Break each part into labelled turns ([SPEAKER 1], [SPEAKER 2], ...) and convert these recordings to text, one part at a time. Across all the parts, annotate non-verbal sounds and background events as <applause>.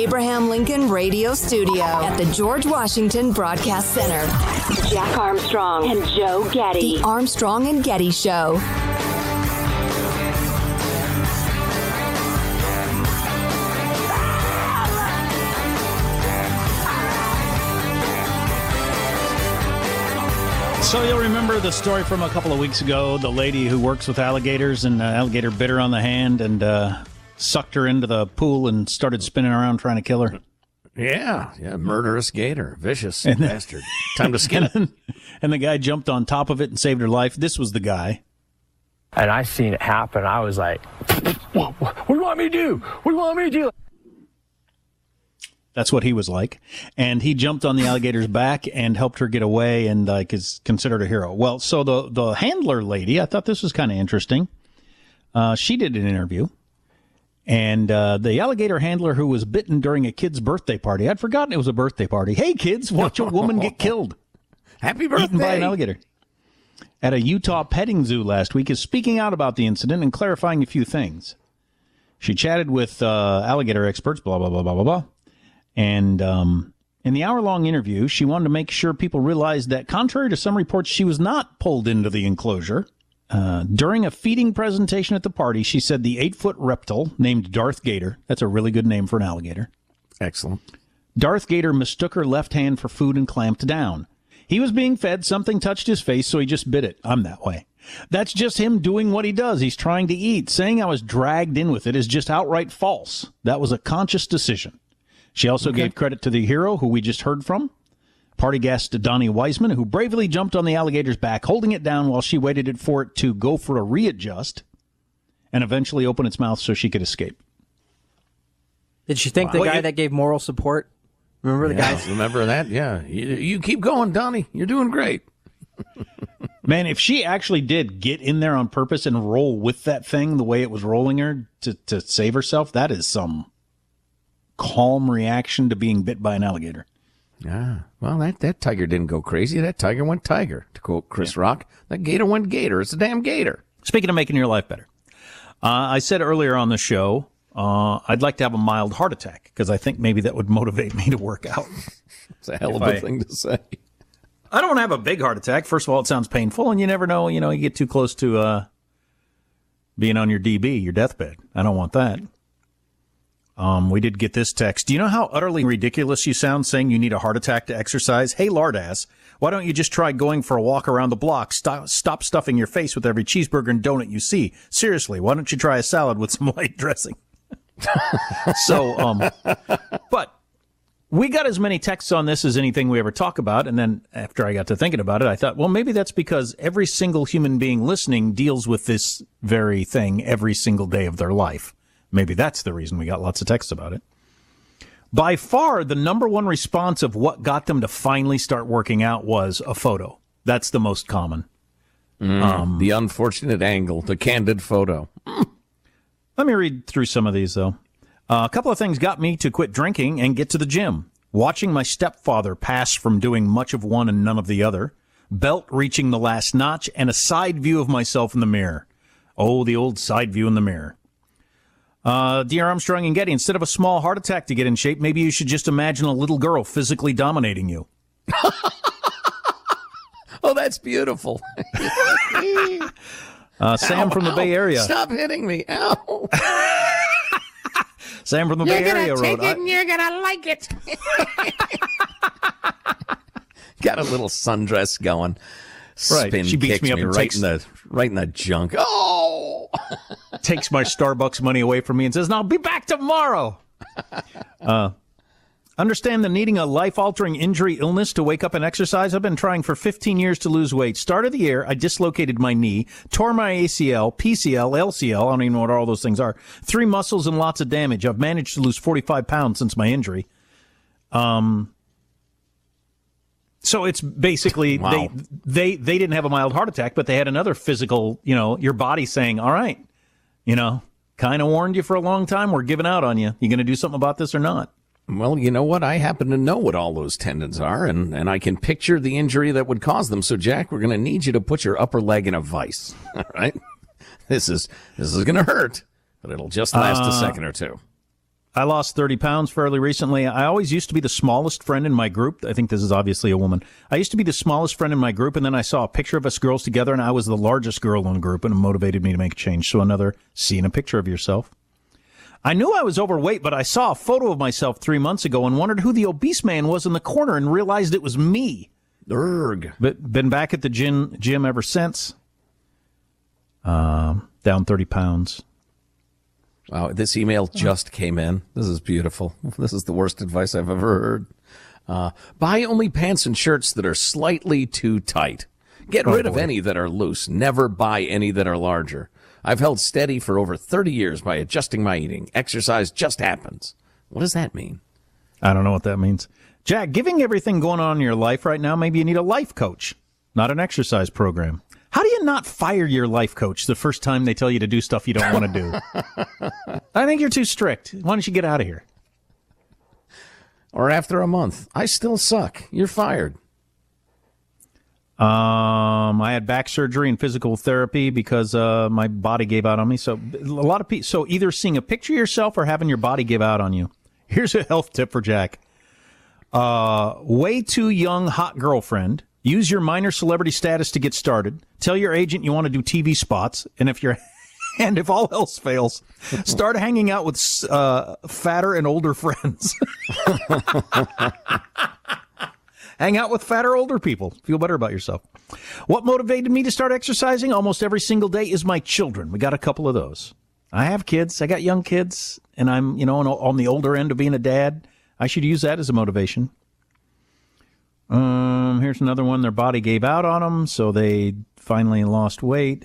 [SPEAKER 1] Abraham Lincoln Radio Studio at the George Washington Broadcast Center.
[SPEAKER 2] Jack Armstrong and Joe Getty.
[SPEAKER 1] The Armstrong and Getty Show.
[SPEAKER 3] So you'll remember the story from a couple of weeks ago. The lady who works with alligators and the alligator bit her on the hand and uh, sucked her into the pool and started spinning around trying to kill her.
[SPEAKER 4] Yeah, yeah, murderous gator, vicious and bastard. Time to <laughs> skin it.
[SPEAKER 3] And the guy jumped on top of it and saved her life. This was the guy.
[SPEAKER 5] And I seen it happen. I was like, what, what do you want me to do? What do you want me to do?
[SPEAKER 3] That's what he was like. And he jumped on the alligator's back and helped her get away and like is considered a hero. Well, so the, the handler lady, I thought this was kind of interesting. Uh, she did an interview and uh, the alligator handler who was bitten during a kid's birthday party. I'd forgotten it was a birthday party. Hey kids, watch a woman get <laughs> killed.
[SPEAKER 4] Happy birthday.
[SPEAKER 3] Eaten by an alligator. At a Utah petting zoo last week is speaking out about the incident and clarifying a few things. She chatted with uh, alligator experts, blah, blah, blah, blah, blah, blah. And um, in the hour long interview, she wanted to make sure people realized that, contrary to some reports, she was not pulled into the enclosure. Uh, during a feeding presentation at the party, she said the eight foot reptile named Darth Gator, that's a really good name for an alligator.
[SPEAKER 4] Excellent.
[SPEAKER 3] Darth Gator mistook her left hand for food and clamped down. He was being fed, something touched his face, so he just bit it. I'm that way. That's just him doing what he does. He's trying to eat. Saying I was dragged in with it is just outright false. That was a conscious decision. She also okay. gave credit to the hero who we just heard from, party guest Donnie Wiseman, who bravely jumped on the alligator's back, holding it down while she waited for it to go for a readjust and eventually open its mouth so she could escape.
[SPEAKER 6] Did she think wow. the guy well, that gave moral support? Remember the
[SPEAKER 4] yeah,
[SPEAKER 6] guy?
[SPEAKER 4] Remember that? Yeah. You, you keep going, Donnie. You're doing great. <laughs>
[SPEAKER 3] Man, if she actually did get in there on purpose and roll with that thing the way it was rolling her to, to save herself, that is some calm reaction to being bit by an alligator.
[SPEAKER 4] Yeah. Well, that, that tiger didn't go crazy. That tiger went tiger, to quote Chris yeah. Rock. That gator went gator. It's a damn gator.
[SPEAKER 3] Speaking of making your life better, uh, I said earlier on the show, uh, I'd like to have a mild heart attack because I think maybe that would motivate me to work out. <laughs>
[SPEAKER 4] it's a hell of a I, thing to say.
[SPEAKER 3] I don't want to have a big heart attack. First of all, it sounds painful, and you never know. You know, you get too close to uh, being on your DB, your deathbed. I don't want that. Um, we did get this text. Do you know how utterly ridiculous you sound saying you need a heart attack to exercise? Hey, lardass, why don't you just try going for a walk around the block? Stop, stop stuffing your face with every cheeseburger and donut you see. Seriously, why don't you try a salad with <laughs> some light dressing? <laughs> so, um, but we got as many texts on this as anything we ever talk about. And then after I got to thinking about it, I thought, well, maybe that's because every single human being listening deals with this very thing every single day of their life. Maybe that's the reason we got lots of texts about it. By far, the number one response of what got them to finally start working out was a photo. That's the most common.
[SPEAKER 4] Mm, um, the unfortunate angle, the candid photo. <laughs>
[SPEAKER 3] Let me read through some of these, though. Uh, a couple of things got me to quit drinking and get to the gym. Watching my stepfather pass from doing much of one and none of the other, belt reaching the last notch, and a side view of myself in the mirror. Oh, the old side view in the mirror. Uh, dear Armstrong and Getty, instead of a small heart attack to get in shape, maybe you should just imagine a little girl physically dominating you. <laughs>
[SPEAKER 4] oh, that's beautiful. <laughs>
[SPEAKER 3] uh, Sam ow, from the
[SPEAKER 4] ow.
[SPEAKER 3] Bay Area.
[SPEAKER 4] Stop hitting me. Ow. <laughs>
[SPEAKER 3] Sam from the Bay Area, roll.
[SPEAKER 4] you're
[SPEAKER 3] Bay Area
[SPEAKER 4] take
[SPEAKER 3] wrote.
[SPEAKER 4] It and you're gonna like it. Got a little sundress going.
[SPEAKER 3] Right.
[SPEAKER 4] Spin
[SPEAKER 3] she beats me up
[SPEAKER 4] me right
[SPEAKER 3] takes,
[SPEAKER 4] in the right in the junk. Oh, <laughs>
[SPEAKER 3] takes my Starbucks money away from me and says, "Now I'll be back tomorrow." <laughs> Uh, understand the needing a life-altering injury illness to wake up and exercise. I've been trying for 15 years to lose weight. Start of the year, I dislocated my knee, tore my ACL, PCL, LCL. I don't even know what all those things are. Three muscles and lots of damage. I've managed to lose 45 pounds since my injury. Um, so it's basically <laughs> wow. they they they didn't have a mild heart attack, but they had another physical, you know, your body saying, "All right, you know, kind of warned you for a long time. We're giving out on you. You going to do something about this or not?"
[SPEAKER 4] Well, you know what? I happen to know what all those tendons are, and, and I can picture the injury that would cause them. So, Jack, we're going to need you to put your upper leg in a vice. <laughs> All right, this is this is going to hurt, but it'll just last uh, a second or two.
[SPEAKER 3] I lost 30 pounds fairly recently. I always used to be the smallest friend in my group. I think this is obviously a woman. I used to be the smallest friend in my group, and then I saw a picture of us girls together, and I was the largest girl in the group, and it motivated me to make a change. So another seeing a picture of yourself. I knew I was overweight, but I saw a photo of myself three months ago and wondered who the obese man was in the corner and realized it was me.
[SPEAKER 4] Erg.
[SPEAKER 3] But been back at the gym, gym ever since. Um, down 30 pounds.
[SPEAKER 4] Wow, this email just came in. This is beautiful. <laughs> This is the worst advice I've ever heard. Uh, buy only pants and shirts that are slightly too tight. Get
[SPEAKER 3] Oh,
[SPEAKER 4] rid of any that are loose. Never buy any that are larger. I've held steady for over 30 years by adjusting my eating. Exercise just happens. What does that mean?
[SPEAKER 3] I don't know what that means. Jack, giving everything going on in your life right now, maybe you need a life coach, not an exercise program. How do you not fire your life coach the first time they tell you to do stuff you don't want to do? <laughs> I think you're too strict. Why don't you get out of here?
[SPEAKER 4] Or after a month, I still suck. You're fired.
[SPEAKER 3] Um, I had back surgery and physical therapy because uh, my body gave out on me. So a lot of people. So either seeing a picture of yourself or having your body give out on you. Here's a health tip for Jack. Uh, way too young hot girlfriend. Use your minor celebrity status to get started. Tell your agent you want to do TV spots, and if you're <laughs> and if all else fails, start hanging out with uh, fatter and older <laughs> friends. <laughs> Hang out with fatter older people. Feel better about yourself. What motivated me to start exercising almost every single day is my children. We got a couple of those. I have kids. I got young kids, and I'm, you know, on, on the older end of being a dad. I should use that as a motivation. Um, here's another one. Their body gave out on them, so they finally lost weight.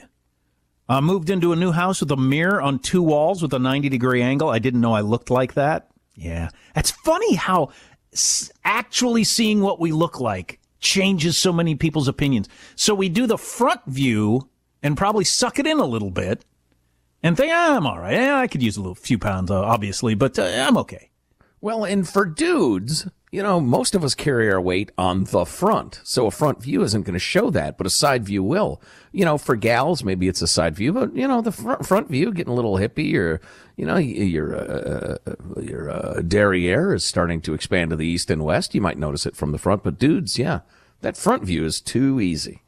[SPEAKER 3] I moved into a new house with a mirror on two walls with a 90 degree angle. I didn't know I looked like that. Yeah. That's funny how s- actually seeing what we look like changes so many people's opinions. So we do the front view and probably suck it in a little bit and think, ah, I'm all right. Yeah, I could use a little few pounds, uh, obviously, but uh, I'm okay.
[SPEAKER 4] Well, and for dudes, you know, most of us carry our weight on the front. So a front view isn't going to show that, but a side view will. You know, for gals, maybe it's a side view, but you know, the front, front view getting a little hippie or, you know, your, uh, your, uh, derriere is starting to expand to the east and west. You might notice it from the front, but dudes, yeah, that front view is too easy.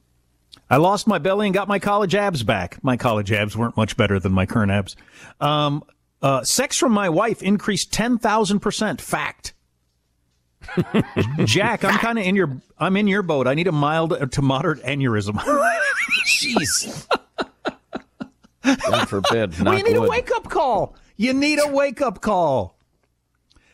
[SPEAKER 3] I lost my belly and got my college abs back. My college abs weren't much better than my current abs. Um, uh, sex from my wife increased 10,000%. Fact. <laughs> Jack, I'm kind of in your, I'm in your boat. I need a mild uh, to moderate aneurysm. <laughs>
[SPEAKER 4] Jeez. God forbid.
[SPEAKER 3] well, you need
[SPEAKER 4] wood.
[SPEAKER 3] a wake up call. You need a wake up call.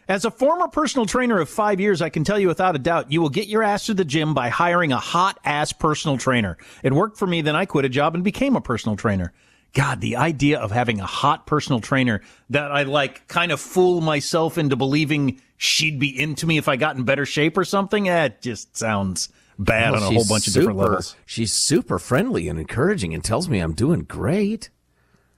[SPEAKER 3] As a former personal trainer of five years, I can tell you without a doubt, you will get your ass to the gym by hiring a hot ass personal trainer. It worked for me, then I quit a job and became a personal trainer. God, the idea of having a hot personal trainer that I like kind of fool myself into believing she'd be into me if I got in better shape or something, That just sounds bad
[SPEAKER 4] Well,
[SPEAKER 3] on a whole bunch of different levels.
[SPEAKER 4] She's super friendly and encouraging and tells me I'm doing great.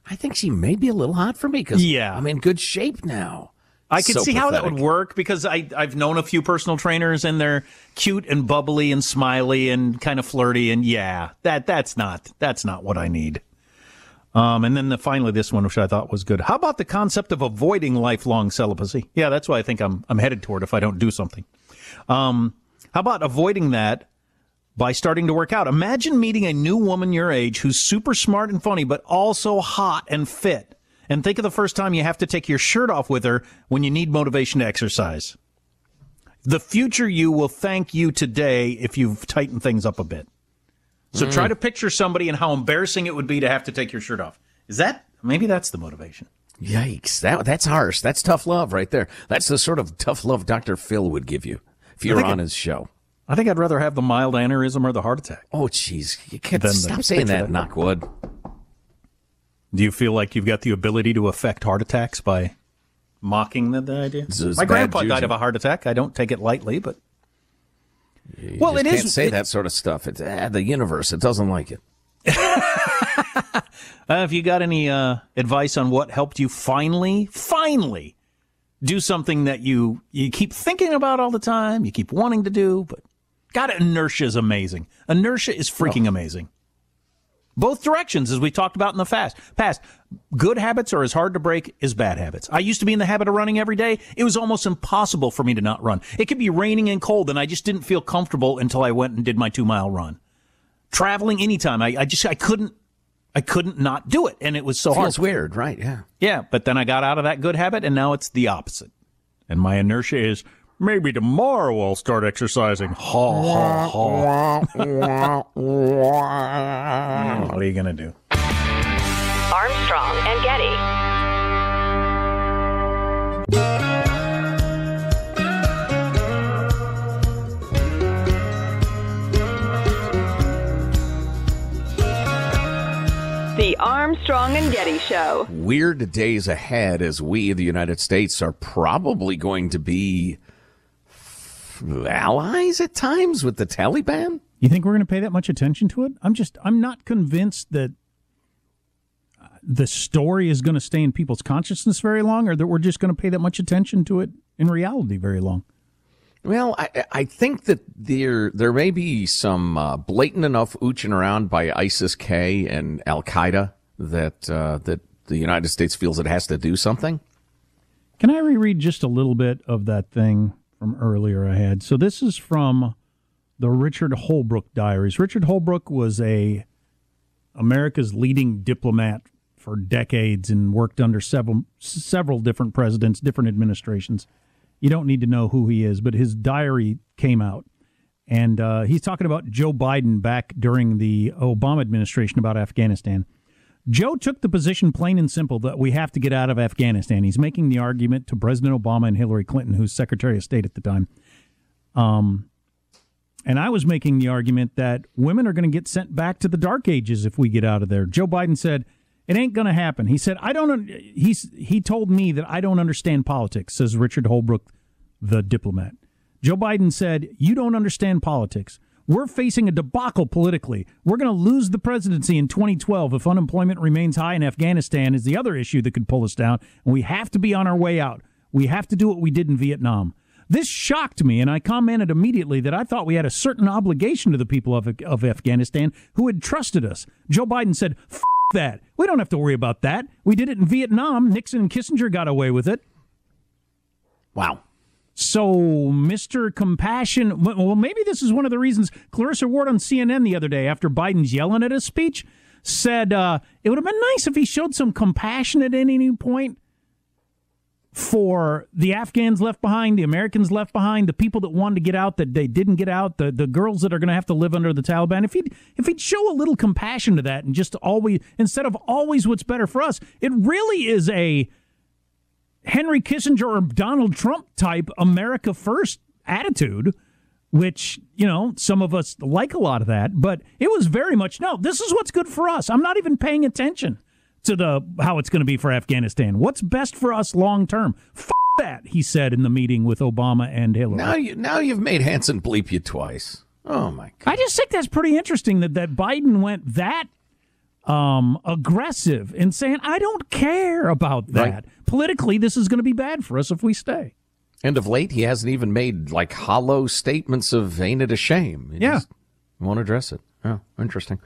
[SPEAKER 4] I think she may be a little hot for me because
[SPEAKER 3] Yeah.
[SPEAKER 4] I'm in good shape now.
[SPEAKER 3] I could
[SPEAKER 4] So
[SPEAKER 3] see how that would work because I, I've known a few personal trainers and they're cute and bubbly and smiley and kind of flirty and yeah, that that's not that's not what I need. Um, and then the, finally this one, which I thought was good. How about the concept of avoiding lifelong celibacy? Yeah, that's what I think I'm I'm headed toward if I don't do something. Um, how about avoiding that by starting to work out? Imagine meeting a new woman your age who's super smart and funny, but also hot and fit. And think of the first time you have to take your shirt off with her when you need motivation to exercise. The future you will thank you today if you've tightened things up a bit. So mm. try to picture somebody and how embarrassing it would be to have to take your shirt off. Is that maybe that's the motivation?
[SPEAKER 4] Yikes. That, that's harsh. That's tough love right there. That's the sort of tough love Dr. Phil would give you if you were
[SPEAKER 3] think
[SPEAKER 4] on
[SPEAKER 3] it-
[SPEAKER 4] his show.
[SPEAKER 3] I think I'd rather have the mild aneurysm or the heart attack.
[SPEAKER 4] Oh, jeez. You can't stop saying that,
[SPEAKER 3] that-
[SPEAKER 4] knockwood.
[SPEAKER 3] Do you feel like you've got the ability to affect heart attacks by mocking the, the idea? My grandpa
[SPEAKER 4] juju.
[SPEAKER 3] died of a heart attack. I don't take it lightly, but
[SPEAKER 4] You
[SPEAKER 3] Well, it
[SPEAKER 4] can't
[SPEAKER 3] is-
[SPEAKER 4] say
[SPEAKER 3] it-
[SPEAKER 4] that sort of stuff. It's ah, the universe. It doesn't like it. <laughs>
[SPEAKER 3] Uh, have you got any uh, advice on what helped you finally, finally do something that you you keep thinking about all the time, you keep wanting to do, but God, inertia is amazing. Inertia is freaking amazing.
[SPEAKER 7] Both directions, as we talked about in the fast past. Good habits are as hard to break as bad habits. I used to be in the habit of running every day. It was almost impossible for me to not run. It could be raining and cold, and I just didn't feel comfortable until I went and did my two mile run. Traveling anytime, I, I just I couldn't I couldn't not do it, and it was so
[SPEAKER 4] Feels
[SPEAKER 7] hard.
[SPEAKER 4] weird, right? Yeah.
[SPEAKER 7] Yeah, but then I got out of that good habit, and now it's the opposite. And my inertia is maybe tomorrow I'll start exercising. Ha ha ha. what are you gonna do?
[SPEAKER 2] Armstrong and Getty. The Armstrong and Getty Show.
[SPEAKER 4] Weird days ahead as we, the United States, are probably going to be allies at times with the Taliban.
[SPEAKER 3] You think we're going to pay that much attention to it? I'm just, I'm not convinced that uh, the story is going to stay in people's consciousness very long, or that we're just going to pay that much attention to it in reality very long.
[SPEAKER 4] Well, I, I think that there there may be some uh, blatant enough ooching around by ISIS-K and Al Qaeda that uh, that the United States feels it has to do something.
[SPEAKER 3] Can I reread just a little bit of that thing from earlier I had? So this is from the Richard Holbrooke diaries. Richard Holbrooke was a America's leading diplomat for decades and worked under several several different presidents, different administrations. You don't need to know who he is, but his diary came out. And uh, he's talking about Joe Biden back during the Obama administration about Afghanistan. Joe took the position, plain and simple, that we have to get out of Afghanistan. He's making the argument to President Obama and Hillary Clinton, who's Secretary of State at the time. Um, and I was making the argument that women are going to get sent back to the dark ages if we get out of there. Joe Biden said, it ain't going to happen. He said, I don't, he's, he told me that I don't understand politics, says Richard Holbrooke, the diplomat. Joe Biden said, You don't understand politics. We're facing a debacle politically. We're going to lose the presidency in 2012 if unemployment remains high in Afghanistan, is the other issue that could pull us down. And we have to be on our way out. We have to do what we did in Vietnam. This shocked me, and I commented immediately that I thought we had a certain obligation to the people of, of Afghanistan who had trusted us. Joe Biden said, that. We don't have to worry about that. We did it in Vietnam. Nixon and Kissinger got away with it.
[SPEAKER 4] Wow.
[SPEAKER 3] So, Mr. Compassion, well, maybe this is one of the reasons Clarissa Ward on CNN the other day, after Biden's yelling at his speech, said uh, it would have been nice if he showed some compassion at any point for the Afghans left behind, the Americans left behind, the people that wanted to get out that they didn't get out, the, the girls that are going to have to live under the Taliban. If he'd if he'd show a little compassion to that and just always instead of always what's better for us, it really is a Henry Kissinger or Donald Trump type America first attitude, which, you know, some of us like a lot of that, but it was very much no, this is what's good for us. I'm not even paying attention to the how it's going to be for Afghanistan. What's best for us long term? F- that, he said in the meeting with Obama and Hillary.
[SPEAKER 4] Now you now you've made Hanson bleep you twice. Oh my god.
[SPEAKER 3] I just think that's pretty interesting that, that Biden went that um, aggressive in saying, I don't care about that. Right. Politically, this is going to be bad for us if we stay.
[SPEAKER 4] And of late, he hasn't even made like hollow statements of ain't it a shame. He
[SPEAKER 3] yeah.
[SPEAKER 4] Won't address it. Oh, interesting.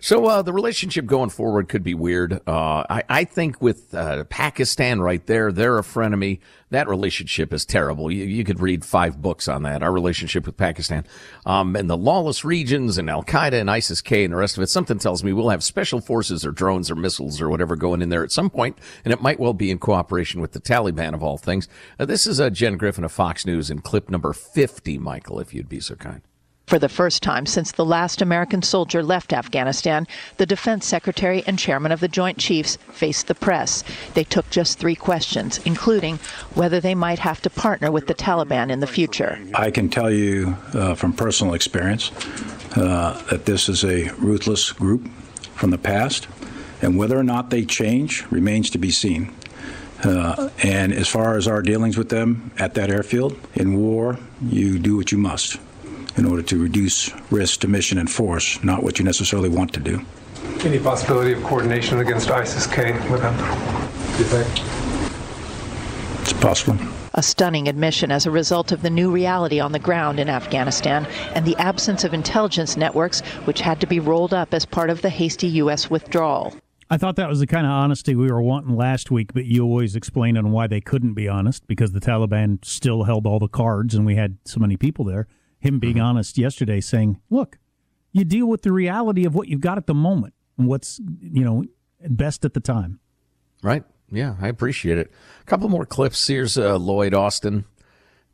[SPEAKER 4] So uh, the relationship going forward could be weird. Uh, I, I, think with uh, Pakistan right there, they're a frenemy. That relationship is terrible. You, you, could read five books on that. Our relationship with Pakistan, um, and the lawless regions, and Al Qaeda and ISIS K, and the rest of it. Something tells me we'll have special forces or drones or missiles or whatever going in there at some point, and it might well be in cooperation with the Taliban of all things. Uh, this is uh, Jen Griffin of Fox News in clip number fifty, Michael, if you'd be so kind.
[SPEAKER 8] For the first time since the last American soldier left Afghanistan, the defense secretary and chairman of the Joint Chiefs faced the press. They took just three questions, including whether they might have to partner with the Taliban in the future.
[SPEAKER 9] I can tell you uh, from personal experience uh, that this is a ruthless group from the past, and whether or not they change remains to be seen. Uh, and as far as our dealings with them at that airfield, in war, you do what you must in order to reduce risk to mission and force, not what you necessarily want to do.
[SPEAKER 10] Any possibility of coordination against ISIS-K with them, do you think?
[SPEAKER 9] It's possible.
[SPEAKER 8] a stunning admission as a result of the new reality on the ground in Afghanistan and the absence of intelligence networks, which had to be rolled up as part of the hasty U.S. withdrawal.
[SPEAKER 11] I thought that was the kind of honesty we were wanting last week, but you always explained on why they couldn't be honest because the Taliban still held all the cards and we had so many people there. Him being mm-hmm. honest yesterday, saying, "Look, you deal with the reality of what you've got at the moment and what's you know best at the time."
[SPEAKER 4] Right. Yeah, I appreciate it. A couple more clips. Here's uh, Lloyd Austin,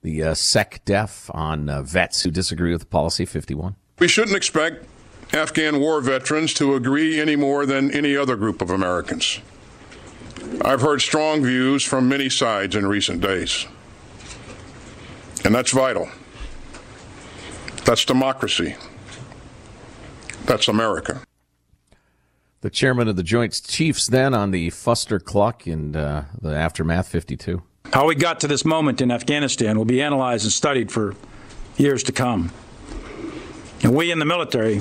[SPEAKER 4] the uh, SecDef on uh, vets who disagree with the policy. Fifty-one.
[SPEAKER 12] We shouldn't expect Afghan war veterans to agree any more than any other group of Americans. I've heard strong views from many sides in recent days. And that's vital. That's democracy. That's America.
[SPEAKER 4] The chairman of the Joint Chiefs then on the Fuster Cluck and uh, the Aftermath 52.
[SPEAKER 9] How we got to this moment in Afghanistan will be analyzed and studied for years to come. And we in the military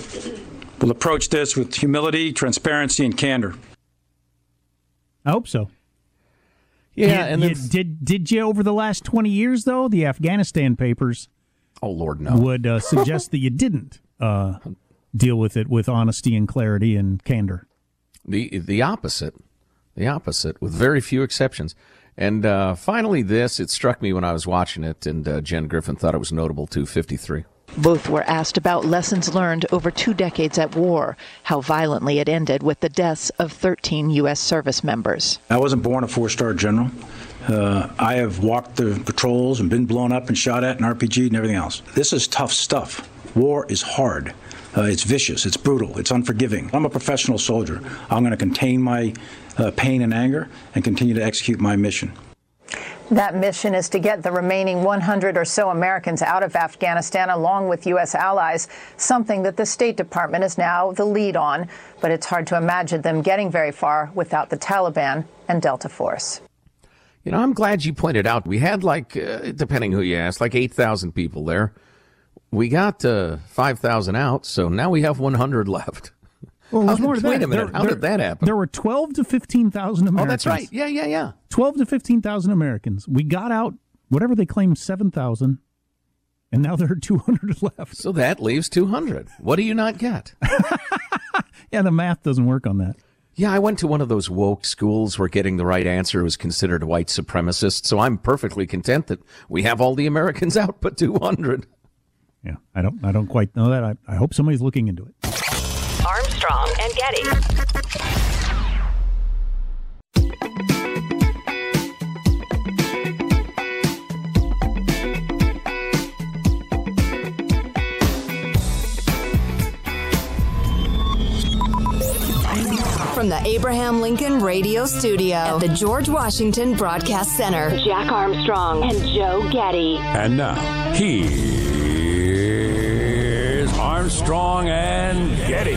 [SPEAKER 9] will approach this with humility, transparency, and candor.
[SPEAKER 11] I hope so.
[SPEAKER 4] Yeah,
[SPEAKER 11] and you, did did you over the last twenty years though the Afghanistan papers?
[SPEAKER 4] Oh Lord, no.
[SPEAKER 11] Would uh, suggest that you didn't uh, deal with it with honesty and clarity and candor.
[SPEAKER 4] The the opposite, the opposite, with very few exceptions. And uh, finally, this it struck me when I was watching it, and uh, Jen Griffin thought it was notable too. Fifty three.
[SPEAKER 8] Both were asked about lessons learned over two decades at war, how violently it ended with the deaths of 13 U.S. service members.
[SPEAKER 9] I wasn't born a four star general. Uh, I have walked the patrols and been blown up and shot at and RPG and everything else. This is tough stuff. War is hard. Uh, it's vicious. It's brutal. It's unforgiving. I'm a professional soldier. I'm going to contain my uh, pain and anger and continue to execute my mission.
[SPEAKER 13] That mission is to get the remaining 100 or so Americans out of Afghanistan along with U.S. allies, something that the State Department is now the lead on. But it's hard to imagine them getting very far without the Taliban and Delta Force.
[SPEAKER 4] You know, I'm glad you pointed out we had like, uh, depending who you ask, like 8,000 people there. We got uh, 5,000 out, so now we have 100 left.
[SPEAKER 11] Well, more
[SPEAKER 4] wait a minute. There, How there, did that happen?
[SPEAKER 11] There were 12 to 15,000 Americans.
[SPEAKER 4] Oh, that's right. Yeah, yeah, yeah.
[SPEAKER 11] 12 to 15,000 Americans. We got out whatever they claimed 7,000 and now there are 200 <laughs> left.
[SPEAKER 4] So that leaves 200. What do you not get? <laughs>
[SPEAKER 11] yeah, the math doesn't work on that.
[SPEAKER 4] Yeah, I went to one of those woke schools where getting the right answer was considered white supremacist. So I'm perfectly content that we have all the Americans <laughs> out but 200.
[SPEAKER 11] Yeah, I don't I don't quite know that. I, I hope somebody's looking into it.
[SPEAKER 2] Armstrong and Getty.
[SPEAKER 1] From the Abraham Lincoln Radio Studio at the George Washington Broadcast Center,
[SPEAKER 2] Jack Armstrong and Joe Getty.
[SPEAKER 14] And now, here's Armstrong and Getty.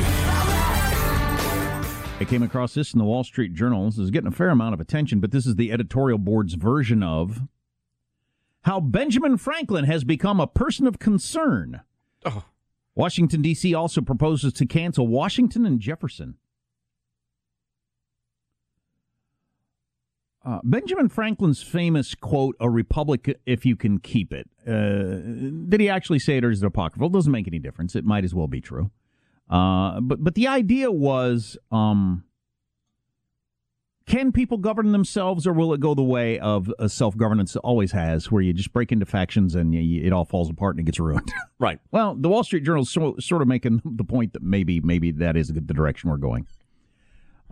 [SPEAKER 3] I came across this in the Wall Street Journal. This is getting a fair amount of attention, but this is the editorial board's version of how Benjamin Franklin has become a person of concern. Oh. Washington, D.C. also proposes to cancel Washington and Jefferson. Uh, Benjamin Franklin's famous quote, a republic if you can keep it. Uh, did he actually say it or is it apocryphal? It doesn't make any difference. It might as well be true. Uh, but but the idea was, um, can people govern themselves, or will it go the way of a self governance always has, where you just break into factions and you, it all falls apart and it gets ruined? <laughs>
[SPEAKER 4] right.
[SPEAKER 3] Well, the Wall Street Journal is so, sort of making the point that maybe maybe that is the direction we're going.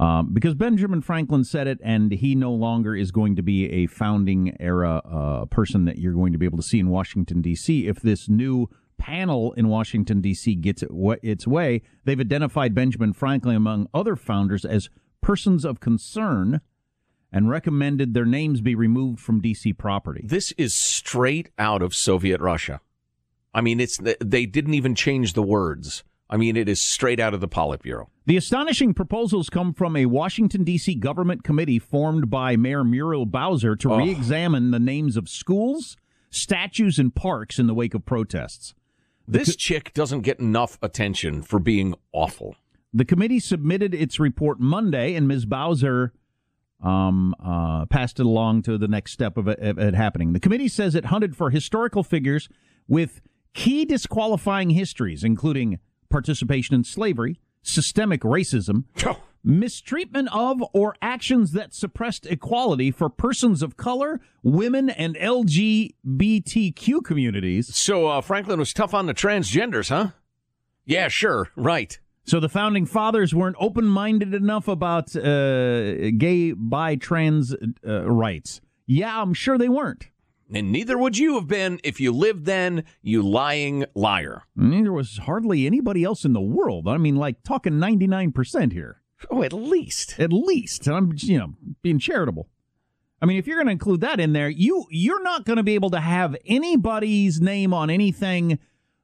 [SPEAKER 3] Um, because Benjamin Franklin said it, and he no longer is going to be a founding era uh, person that you're going to be able to see in Washington D.C. If this new panel in Washington, D.C. gets its way, they've identified Benjamin Franklin among other founders as persons of concern and recommended their names be removed from D.C. property.
[SPEAKER 4] This is straight out of Soviet Russia. I mean, it's they didn't even change the words. I mean, it is straight out of the Politburo.
[SPEAKER 3] The astonishing proposals come from a Washington, D.C. government committee formed by Mayor Muriel Bowser to oh. re examine the names of schools, statues, and parks in the wake of protests.
[SPEAKER 4] This co- chick doesn't get enough attention for being awful.
[SPEAKER 3] The committee submitted its report Monday, and Ms. Bowser um, uh, passed it along to the next step of it, of it happening. The committee says it hunted for historical figures with key disqualifying histories, including participation in slavery, systemic racism, <laughs> mistreatment of or actions that suppressed equality for persons of color, women, and LGBTQ communities.
[SPEAKER 4] So uh, Franklin was tough on the transgenders, huh? Yeah, sure, <laughs> right.
[SPEAKER 3] So the founding fathers weren't open-minded enough about uh, gay, bi, trans uh, rights. Yeah, I'm sure they weren't.
[SPEAKER 4] And neither would you have been if you lived then, you lying liar.
[SPEAKER 3] Neither was hardly anybody else in the world. I mean, like talking 99% here.
[SPEAKER 4] Oh, at least.
[SPEAKER 3] At least. And I'm, you know, being charitable. I mean, if you're going to include that in there, you you're not going to be able to have anybody's name on anything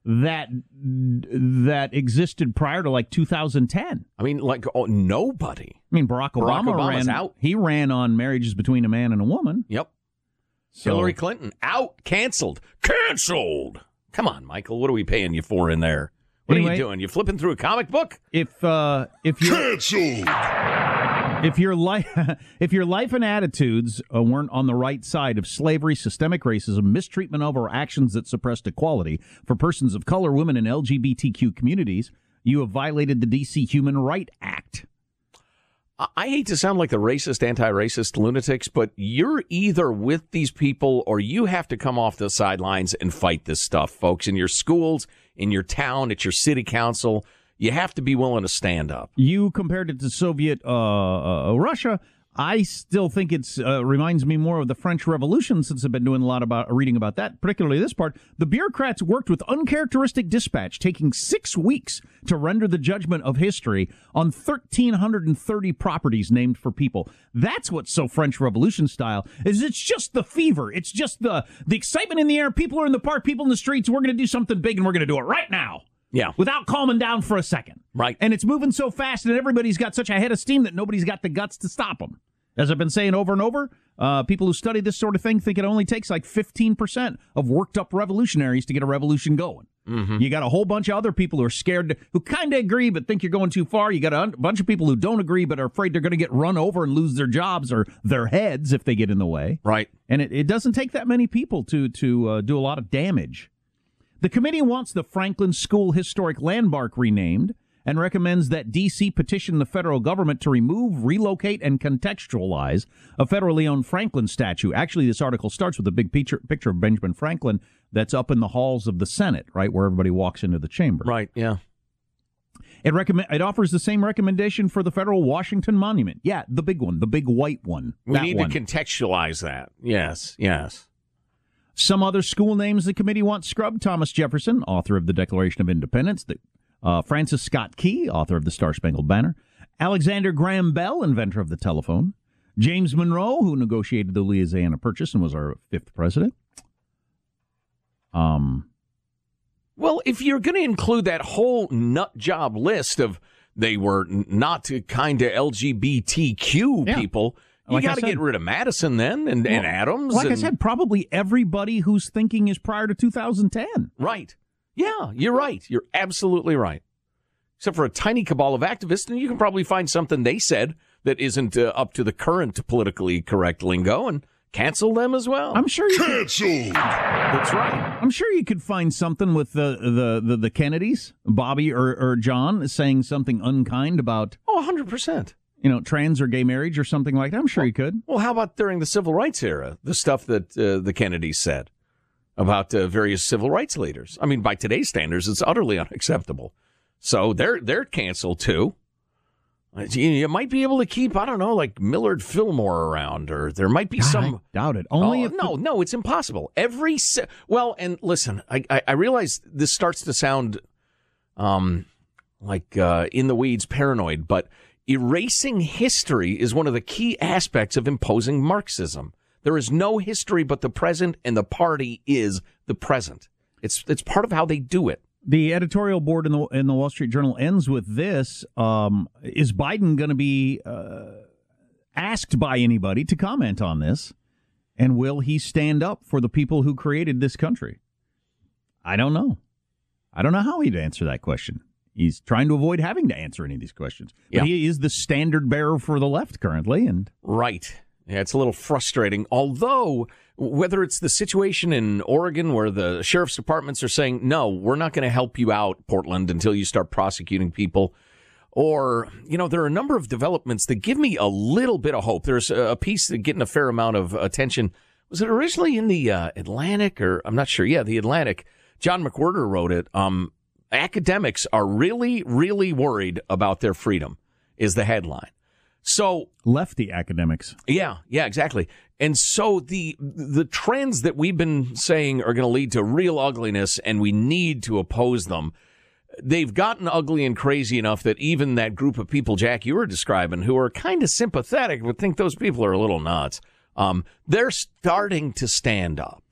[SPEAKER 3] that that existed prior to like 2010.
[SPEAKER 4] I mean, like oh, nobody.
[SPEAKER 3] I mean, Barack Obama
[SPEAKER 4] Barack Obama's
[SPEAKER 3] ran
[SPEAKER 4] out.
[SPEAKER 3] He ran on marriages between a man and a woman.
[SPEAKER 4] Yep.
[SPEAKER 3] So-
[SPEAKER 4] Hillary Clinton out, canceled, canceled. Come on, Michael. What are we paying you for in there? What are you doing? You flipping through a comic book?
[SPEAKER 3] If uh, if you canceled. if your life <laughs> if your life and attitudes uh, weren't on the right side of slavery, systemic racism, mistreatment of or actions that suppressed equality for persons of color, women, and LGBTQ communities, you have violated the DC Human Right Act.
[SPEAKER 4] I- hate to sound like the racist, anti-racist lunatics, but you're either with these people or you have to come off the sidelines and fight this stuff, folks. In your schools, in your town, at your city council, you have to be willing to stand up.
[SPEAKER 3] You compared it to Soviet uh, uh, Russia. I still think it's uh, reminds me more of the French Revolution since I've been doing a lot about reading about that, particularly this part. The bureaucrats worked with uncharacteristic dispatch, taking six weeks to render the judgment of history on 1,330 properties named for people. That's what's so French Revolution style. Is it's just the fever. It's just the the excitement in the air. People are in the park. People in the streets. We're going to do something big, and we're going to do it right now
[SPEAKER 4] Yeah.
[SPEAKER 3] without calming down for a second.
[SPEAKER 4] Right.
[SPEAKER 3] And it's moving so fast, and everybody's got such a head of steam that nobody's got the guts to stop them. As I've been saying over and over, uh, people who study this sort of thing think it only takes like 15% of worked up revolutionaries to get a revolution going.
[SPEAKER 4] Mm-hmm.
[SPEAKER 3] You got a whole bunch of other people who are scared, who kind of agree but think you're going too far. You got a un- bunch of people who don't agree but are afraid they're going to get run over and lose their jobs or their heads if they get in the way.
[SPEAKER 4] Right.
[SPEAKER 3] And it, it doesn't take that many people to to uh, do a lot of damage. The committee wants the Franklin School Historic Landmark renamed and recommends that D.C. petition the federal government to remove, relocate, and contextualize a federally owned Franklin statue. Actually, this article starts with a big picture, picture of Benjamin Franklin that's up in the halls of the Senate, right, where everybody walks into the chamber.
[SPEAKER 4] Right. Yeah.
[SPEAKER 3] It recommend it offers the same recommendation for the federal Washington Monument. Yeah, the big one, the big white one.
[SPEAKER 4] We need
[SPEAKER 3] one.
[SPEAKER 4] to contextualize that. Yes. Yes.
[SPEAKER 3] Some other school names the committee wants scrubbed Thomas Jefferson, author of the Declaration of Independence, the, uh, Francis Scott Key, author of the Star Spangled Banner, Alexander Graham Bell, inventor of the telephone, James Monroe, who negotiated the Louisiana Purchase and was our fifth president. Um,
[SPEAKER 4] Well, if you're going to include that whole nut job list of they were not kind of LGBTQ
[SPEAKER 3] Yeah.
[SPEAKER 4] people, you
[SPEAKER 3] Like
[SPEAKER 4] got to get rid of Madison then and, and Adams.
[SPEAKER 3] Like I said, probably everybody whose thinking is prior to 2010.
[SPEAKER 4] Right. Yeah, you're right. You're absolutely right. Except for a tiny cabal of activists, and you can probably find something they said that isn't uh, up to the current politically correct lingo and cancel them as well.
[SPEAKER 3] I'm sure you
[SPEAKER 4] Cancelled. That's right.
[SPEAKER 3] I'm sure you could find something with the the the, the Kennedys, Bobby or, or John, saying something unkind about
[SPEAKER 4] Oh, 100%.
[SPEAKER 3] you know trans or gay marriage or something like that. I'm sure you could.
[SPEAKER 4] Well, how about during the civil rights era, the stuff that uh, the Kennedys said about uh, various civil rights leaders? I mean, by today's standards, it's utterly unacceptable. So they're they're canceled too. Uh, You, might be able to keep I don't know like Millard Fillmore around, or there might be some.
[SPEAKER 3] I doubt it. Only
[SPEAKER 4] Oh,
[SPEAKER 3] if
[SPEAKER 4] no, no, it's impossible. Every se- well, and listen, I, I I realize this starts to sound um like uh, in the weeds, paranoid, but erasing history is one of the key aspects of imposing Marxism. There is no history but the present, and the party is the present. It's it's part of how they do it.
[SPEAKER 3] The editorial board in the in the Wall Street Journal ends with this: um, Is Biden going to be uh, asked by anybody to comment on this, and will he stand up for the people who created this country? I don't know. I don't know how he'd answer that question. He's trying to avoid having to answer any of these questions. But
[SPEAKER 4] Yeah.
[SPEAKER 3] he is the standard bearer for the left currently, and
[SPEAKER 4] Right. Yeah, it's a little frustrating. Although, whether it's the situation in Oregon where the sheriff's departments are saying, no, we're not going to help you out, Portland, until you start prosecuting people. Or, you know, there are a number of developments that give me a little bit of hope. There's a piece that getting a fair amount of attention. Was it originally in the uh, Atlantic or I'm not sure. Yeah, the Atlantic. John McWhorter wrote it. Um, academics are really, really worried about their freedom, is the headline. So
[SPEAKER 3] lefty academics.
[SPEAKER 4] yeah, yeah, exactly. And so the the trends that we've been saying are going to lead to real ugliness, and we need to oppose them. They've gotten ugly and crazy enough that even that group of people, Jack, you were describing, who are kind of sympathetic, but think those people are a little nuts. Um, they're starting to stand up.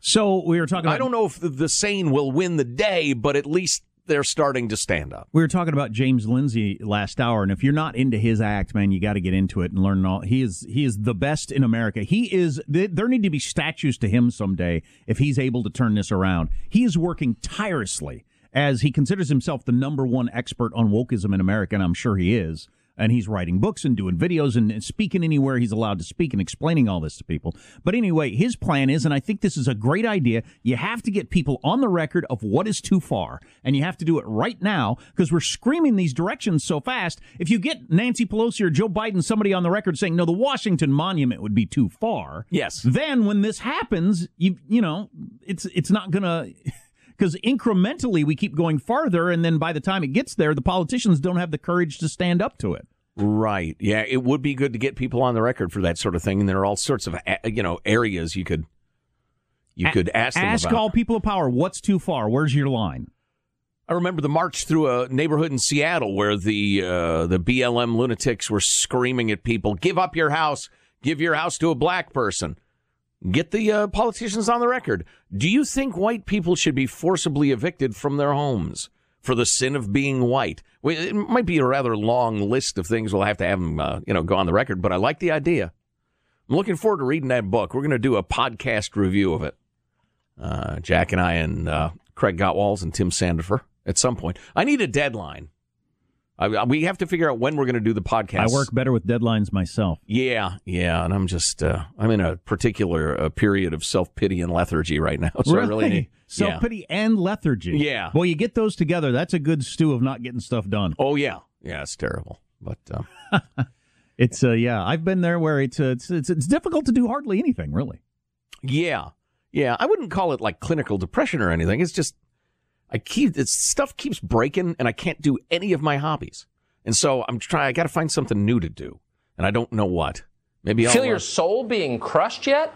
[SPEAKER 3] So we were talking. About,
[SPEAKER 4] I don't know if the, the sane will win the day, but at least they're starting to stand up.
[SPEAKER 3] We were talking about James Lindsay last hour, and if you're not into his act, man, you got to get into it and learn all. He is he is the best in America. He is. There need to be statues to him someday if he's able to turn this around. He is working tirelessly as he considers himself the number one expert on wokeism in America, and I'm sure he is. And he's writing books and doing videos and speaking anywhere he's allowed to speak and explaining all this to people. But anyway, his plan is, and I think this is a great idea, you have to get people on the record of what is too far. And you have to do it right now because we're screaming these directions so fast. If you get Nancy Pelosi or Joe Biden, somebody on the record saying, no, the Washington Monument would be too far.
[SPEAKER 4] Yes.
[SPEAKER 3] Then when this happens, you, you know, it's, it's not going <laughs> to. Because incrementally we keep going farther, and then by the time it gets there, the politicians don't have the courage to stand up to it.
[SPEAKER 4] Right. Yeah, it would be good to get people on the record for that sort of thing, and there are all sorts of you know areas you could you could ask them
[SPEAKER 3] Ask
[SPEAKER 4] about.
[SPEAKER 3] all people of power, what's too far? Where's your line?
[SPEAKER 4] I remember the march through a neighborhood in Seattle where the uh, the BLM lunatics were screaming at people, "Give up your house! Give your house to a black person!" Get the uh, politicians on the record. Do you think white people should be forcibly evicted from their homes for the sin of being white? It might be a rather long list of things we'll have to have them, uh, you know, go on the record. But I like the idea. I'm looking forward to reading that book. We're going to do a podcast review of it. Uh, Jack and I and uh, Craig Gottwals and Tim Sandefur at some point. I need a deadline. I, we have to figure out when we're going to do the podcast.
[SPEAKER 3] I work better with deadlines myself.
[SPEAKER 4] Yeah, yeah, and I'm just uh, I'm in a particular uh, period of self pity and lethargy right now. <laughs> So I really need
[SPEAKER 3] self pity and lethargy.
[SPEAKER 4] Yeah.
[SPEAKER 3] Well, you get those together, that's a good stew of not getting stuff done.
[SPEAKER 4] Oh yeah, yeah, it's terrible, but um, <laughs>
[SPEAKER 3] it's uh, yeah, I've been there where it's, uh, it's it's it's difficult to do hardly anything really.
[SPEAKER 4] yeah, yeah. I wouldn't call it like clinical depression or anything. It's just I keep it's stuff keeps breaking, and I can't do any of my hobbies, and so I'm trying. I got to find something new to do, and I don't know what. Maybe I'll
[SPEAKER 5] Feel
[SPEAKER 4] uh,
[SPEAKER 5] your soul being crushed yet?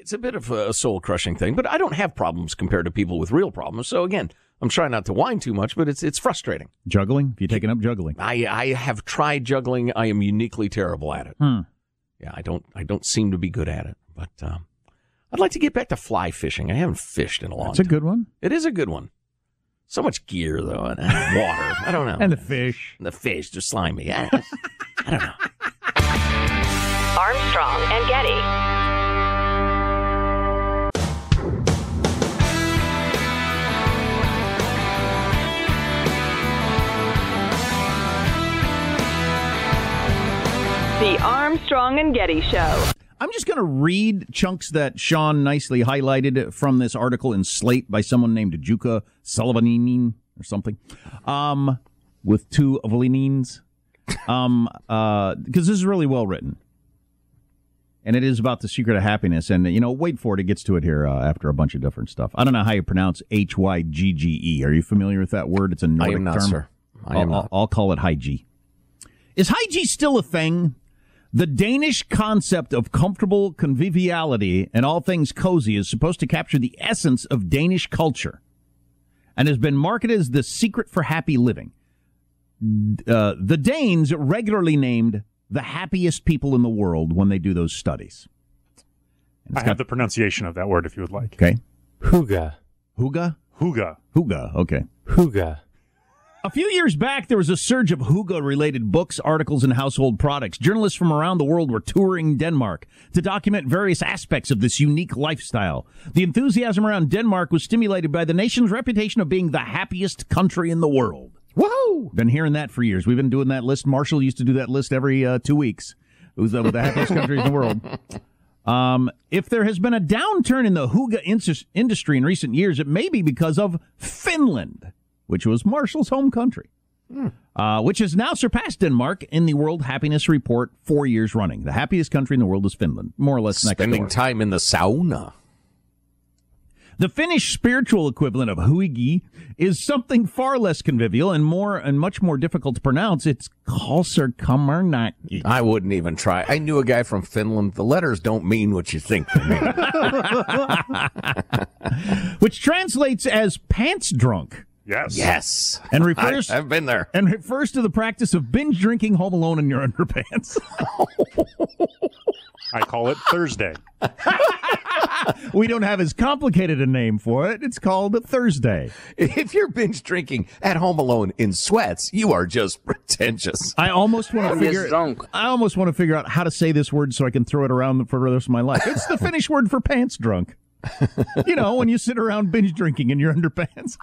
[SPEAKER 4] it's a bit of a soul crushing thing, but I don't have problems compared to people with real problems. So again, I'm trying not to whine too much, but it's it's frustrating.
[SPEAKER 3] Juggling? Have you taken up juggling?
[SPEAKER 4] I I have tried juggling. I am uniquely terrible at it.
[SPEAKER 3] Hmm.
[SPEAKER 4] Yeah, I don't I don't seem to be good at it. But um, I'd like to get back to fly fishing. I haven't fished in a long
[SPEAKER 3] That's a good one.
[SPEAKER 4] It is a good one. So much gear though, and and water. I don't know. <laughs>
[SPEAKER 3] And the fish.
[SPEAKER 4] And the fish, they're slimy. I, I don't know.
[SPEAKER 2] Armstrong and Getty. The Armstrong and Getty Show.
[SPEAKER 3] I'm just going to read chunks that Sean nicely highlighted from this article in Slate by someone named Juka Sullivanin or something, um, with two Evelinines, um, uh, because this is really well written. And it is about the secret of happiness. And, you know, wait for it. It gets to it here uh, after a bunch of different stuff. I don't know how you pronounce H Y G G E. Are you familiar with that word? It's a Nordic
[SPEAKER 4] not,
[SPEAKER 3] term.
[SPEAKER 4] sir. I am
[SPEAKER 3] I'll,
[SPEAKER 4] not.
[SPEAKER 3] I'll call it G. Is G still a thing? The Danish concept of comfortable conviviality and all things cozy is supposed to capture the essence of Danish culture and has been marketed as the secret for happy living. Uh, the Danes regularly named the happiest people in the world when they do those studies.
[SPEAKER 15] I have the pronunciation of that word if you would like.
[SPEAKER 3] Okay.
[SPEAKER 16] Huga.
[SPEAKER 3] Huga?
[SPEAKER 15] Huga.
[SPEAKER 3] Huga, okay.
[SPEAKER 16] Huga.
[SPEAKER 3] A few years back, there was a surge of hygge related books, articles, and household products. Journalists from around the world were touring Denmark to document various aspects of this unique lifestyle. The enthusiasm around Denmark was stimulated by the nation's reputation of being the happiest country in the world. Whoa! Been hearing that for years. We've been doing that list. Marshall used to do that list every uh, two weeks. It was uh, the happiest country in the world. <laughs> Um, if there has been a downturn in the hygge in- industry in recent years, it may be because of Finland, which was Marshall's home country, hmm. uh, which has now surpassed Denmark in the World Happiness Report four years running. The happiest country in the world is Finland, more or less.
[SPEAKER 4] Spending time in the sauna.
[SPEAKER 3] The Finnish spiritual equivalent of hygge is something far less convivial and more and much more difficult to pronounce. It's Kalsarkamarnaki.
[SPEAKER 4] I wouldn't even try. I knew a guy from Finland. The letters don't mean what you think they mean. <laughs> <laughs>
[SPEAKER 3] Which translates as pants drunk.
[SPEAKER 15] Yes.
[SPEAKER 4] Yes.
[SPEAKER 3] And refers
[SPEAKER 4] I, have been there.
[SPEAKER 3] And refers to the practice of binge drinking home alone in your <laughs> underpants. <laughs>
[SPEAKER 15] I call it Thursday. <laughs>
[SPEAKER 3] we don't have as complicated a name for it. It's called Thursday.
[SPEAKER 4] If you're binge drinking at home alone in sweats, you are just pretentious.
[SPEAKER 3] I almost want to figure. I almost want to figure out how to say this word so I can throw it around for the rest of my life. It's the Finnish word for pants drunk. <laughs> you know, when you sit around binge drinking in your underpants.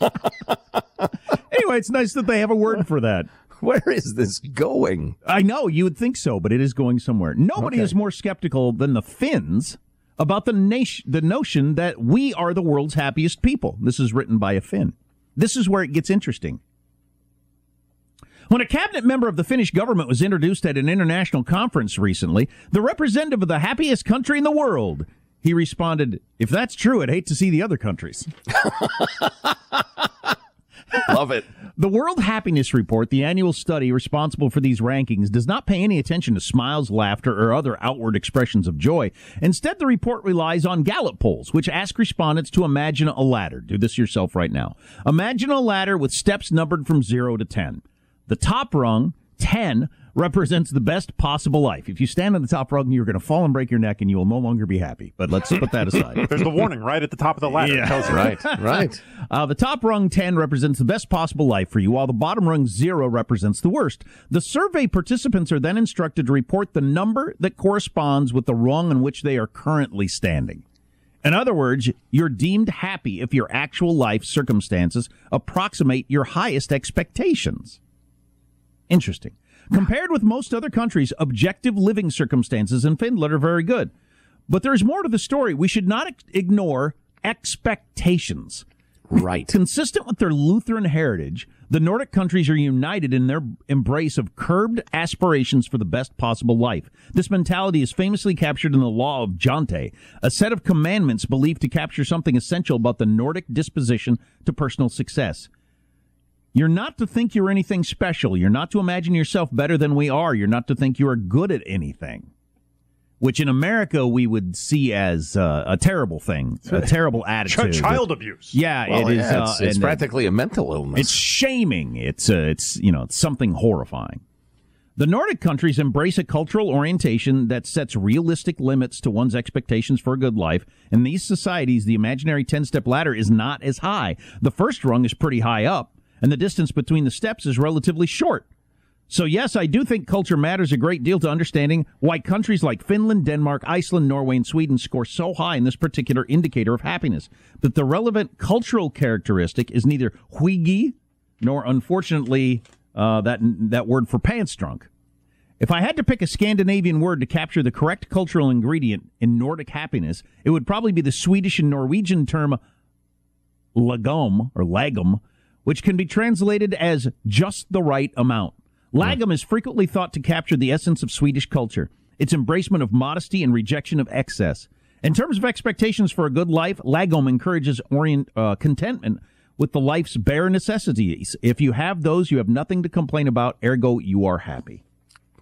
[SPEAKER 3] <laughs> anyway, it's nice that they have a word for that.
[SPEAKER 4] Where is this going?
[SPEAKER 3] I know you would think so, but it is going somewhere. Nobody okay. is more skeptical than the Finns about the nation, the notion that we are the world's happiest people. This is written by a Finn. This is where it gets interesting. When a cabinet member of the Finnish government was introduced at an international conference recently, the representative of the happiest country in the world, he responded, If that's true, I'd hate to see the other countries. <laughs>
[SPEAKER 4] Love it.
[SPEAKER 3] The World Happiness Report, the annual study responsible for these rankings, does not pay any attention to smiles, laughter, or other outward expressions of joy. Instead, the report relies on Gallup polls, which ask respondents to imagine a ladder. Do this yourself right now. Imagine a ladder with steps numbered from 0 to 10. The top rung, 10, represents the best possible life. If you stand on the top rung, you're going to fall and break your neck, and you will no longer be happy. But let's put that aside. <laughs>
[SPEAKER 15] There's the warning right at the top of the ladder.
[SPEAKER 4] Yeah. right, right. <laughs>
[SPEAKER 3] Uh, the top rung 10 represents the best possible life for you, while the bottom rung 0 represents the worst. The survey participants are then instructed to report the number that corresponds with the rung on which they are currently standing. In other words, you're deemed happy if your actual life circumstances approximate your highest expectations. Interesting. Compared with most other countries, objective living circumstances in Finland are very good. But there's more to the story. We should not ex- ignore expectations.
[SPEAKER 4] Right.
[SPEAKER 3] Consistent with their Lutheran heritage, the Nordic countries are united in their embrace of curbed aspirations for the best possible life. This mentality is famously captured in the law of Jante, a set of commandments believed to capture something essential about the Nordic disposition to personal success. You're not to think you're anything special. You're not to imagine yourself better than we are. You're not to think you are good at anything. Which in America we would see as uh, a terrible thing, a terrible attitude,
[SPEAKER 15] child abuse.
[SPEAKER 3] Yeah,
[SPEAKER 4] well,
[SPEAKER 3] it
[SPEAKER 4] yeah,
[SPEAKER 3] is.
[SPEAKER 4] It's, uh, it's practically a mental illness.
[SPEAKER 3] It's shaming. It's uh, it's you know it's something horrifying. The Nordic countries embrace a cultural orientation that sets realistic limits to one's expectations for a good life. In these societies, the imaginary 10 step ladder is not as high. The first rung is pretty high up, and the distance between the steps is relatively short. So, yes, I do think culture matters a great deal to understanding why countries like Finland, Denmark, Iceland, Norway, and Sweden score so high in this particular indicator of happiness. But the relevant cultural characteristic is neither hygge nor, unfortunately, uh, that, that word for pants drunk. If I had to pick a Scandinavian word to capture the correct cultural ingredient in Nordic happiness, it would probably be the Swedish and Norwegian term lagom or lagom, which can be translated as just the right amount. Lagom is frequently thought to capture the essence of Swedish culture, its embracement of modesty and rejection of excess. In terms of expectations for a good life, Lagom encourages orient, uh, contentment with the life's bare necessities. If you have those, you have nothing to complain about, ergo, you are happy.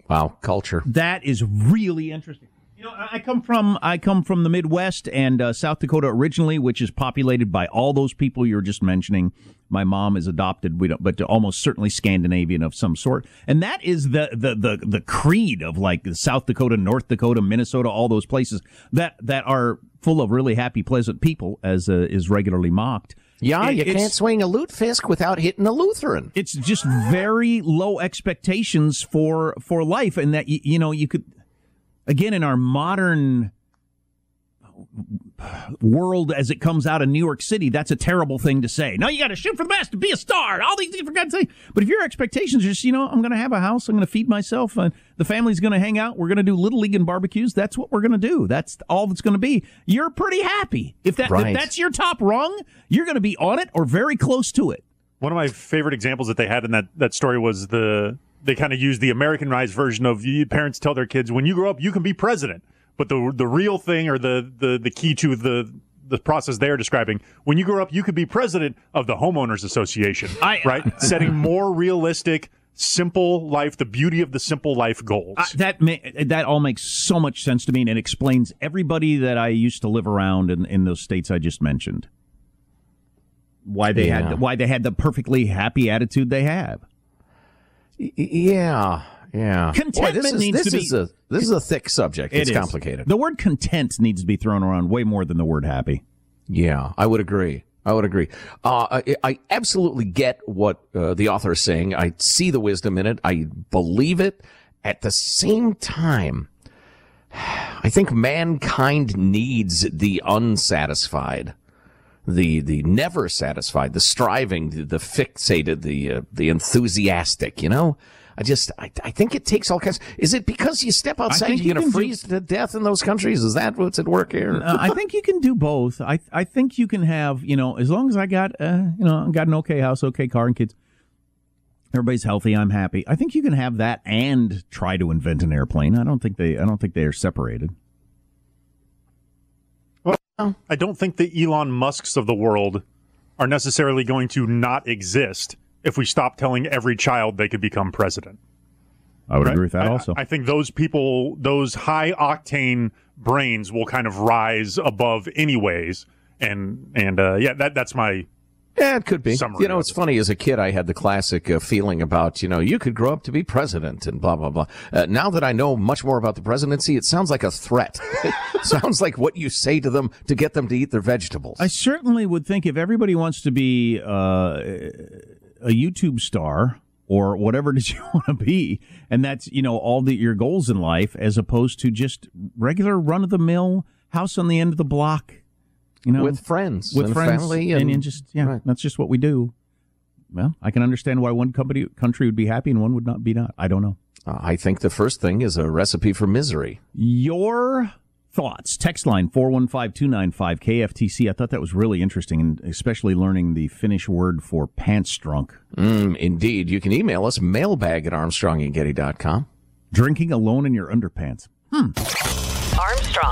[SPEAKER 4] Wow, culture.
[SPEAKER 3] That is really interesting. You know, I come from I come from the Midwest and uh, South Dakota originally, which is populated by all those people you're just mentioning. My mom is adopted, we don't, but almost certainly Scandinavian of some sort, and that is the the the the creed of like South Dakota, North Dakota, Minnesota, all those places that that are full of really happy, pleasant people, as uh, is regularly mocked.
[SPEAKER 4] Yeah, it, you can't swing a lutefisk without hitting a Lutheran.
[SPEAKER 3] It's just very low expectations for for life, and that you, you know you could again in our modern world as it comes out of New York City, that's a terrible thing to say. No, you got to shoot for the best, to be a star, all these things for God's sake. But if your expectations are just, you know, I'm going to have a house, I'm going to feed myself, and the family's going to hang out, we're going to do little league and barbecues. That's what we're going to do. That's all that's going to be. You're pretty happy if that
[SPEAKER 4] Right.
[SPEAKER 3] if that's your top rung. You're going to be on it or very close to it.
[SPEAKER 15] One of my favorite examples that they had in that, that story was the they kind of use the Americanized version of parents tell their kids when you grow up you can be president, but the the real thing or the the, the key to the the process they're describing when you grow up you could be president of the homeowners association, right? Setting more realistic, simple life, the beauty of the simple life goals.
[SPEAKER 3] Uh, that ma- that all makes so much sense to me, and it explains everybody that I used to live around in, in those states I just mentioned. Why they
[SPEAKER 4] Yeah.
[SPEAKER 3] had why they had the perfectly happy attitude they have.
[SPEAKER 4] Yeah, yeah. Boy,
[SPEAKER 3] Contentment
[SPEAKER 4] this is,
[SPEAKER 3] needs
[SPEAKER 4] this
[SPEAKER 3] to be-
[SPEAKER 4] is a this is a thick subject.
[SPEAKER 3] It
[SPEAKER 4] it's
[SPEAKER 3] is.
[SPEAKER 4] complicated.
[SPEAKER 3] The word content needs to be thrown around way more than the word happy.
[SPEAKER 4] Yeah, I would agree. I would agree. Uh, I, I absolutely get what uh, the author is saying. I see the wisdom in it. I believe it. At the same time, <sighs> I think mankind needs the unsatisfied, the the never satisfied, the striving, the, the fixated, the uh, the enthusiastic. You know, I just I, I think it takes all kinds. Is it because you step outside you're
[SPEAKER 3] you
[SPEAKER 4] going to
[SPEAKER 3] can do-
[SPEAKER 4] freeze to death in those countries? Is that what's at work here?
[SPEAKER 3] Uh, I think you can do both. I I think you can have you know as long as I got uh, you know got an okay house, okay car, and kids. Everybody's healthy. I'm happy. I think you can have that and try to invent an airplane. I don't think they. I don't think they are separated.
[SPEAKER 15] Well, I don't think the Elon Musks of the world are necessarily going to not exist if we stop telling every child they could become president.
[SPEAKER 3] I would
[SPEAKER 15] Right?
[SPEAKER 3] agree with that
[SPEAKER 15] I-
[SPEAKER 3] also.
[SPEAKER 15] I think those people, those high octane brains, will kind of rise above anyways. And and uh, yeah, that that's my
[SPEAKER 4] Yeah, it could be.
[SPEAKER 15] Summary
[SPEAKER 4] you know, it's funny. As a kid, I had the classic uh, feeling about, you know, you could grow up to be president and blah, blah, blah. Uh, now that I know much more about the presidency, it sounds like a threat. <laughs> sounds like what you say to them to get them to eat their vegetables.
[SPEAKER 3] I certainly would think if everybody wants to be uh, a YouTube star or whatever <laughs> it is you want to be, and that's you know all the, your goals in life, as opposed to just regular run of the mill house on the end of the block, you know,
[SPEAKER 4] With friends
[SPEAKER 3] with
[SPEAKER 4] and
[SPEAKER 3] friends,
[SPEAKER 4] family
[SPEAKER 3] and,
[SPEAKER 4] and-
[SPEAKER 3] and just yeah, that's just what we do. Well, I can understand why one company country would be happy and one would not be not. I don't know.
[SPEAKER 4] Uh, I think the first thing is a recipe for misery.
[SPEAKER 3] Your thoughts. Text line 415 KFTC. I thought that was really interesting, and especially learning the Finnish word for pants drunk.
[SPEAKER 4] Mm, indeed. You can email us mailbag at armstrongandgetty.com.
[SPEAKER 3] Drinking alone in your underpants. Hmm.
[SPEAKER 2] Armstrong.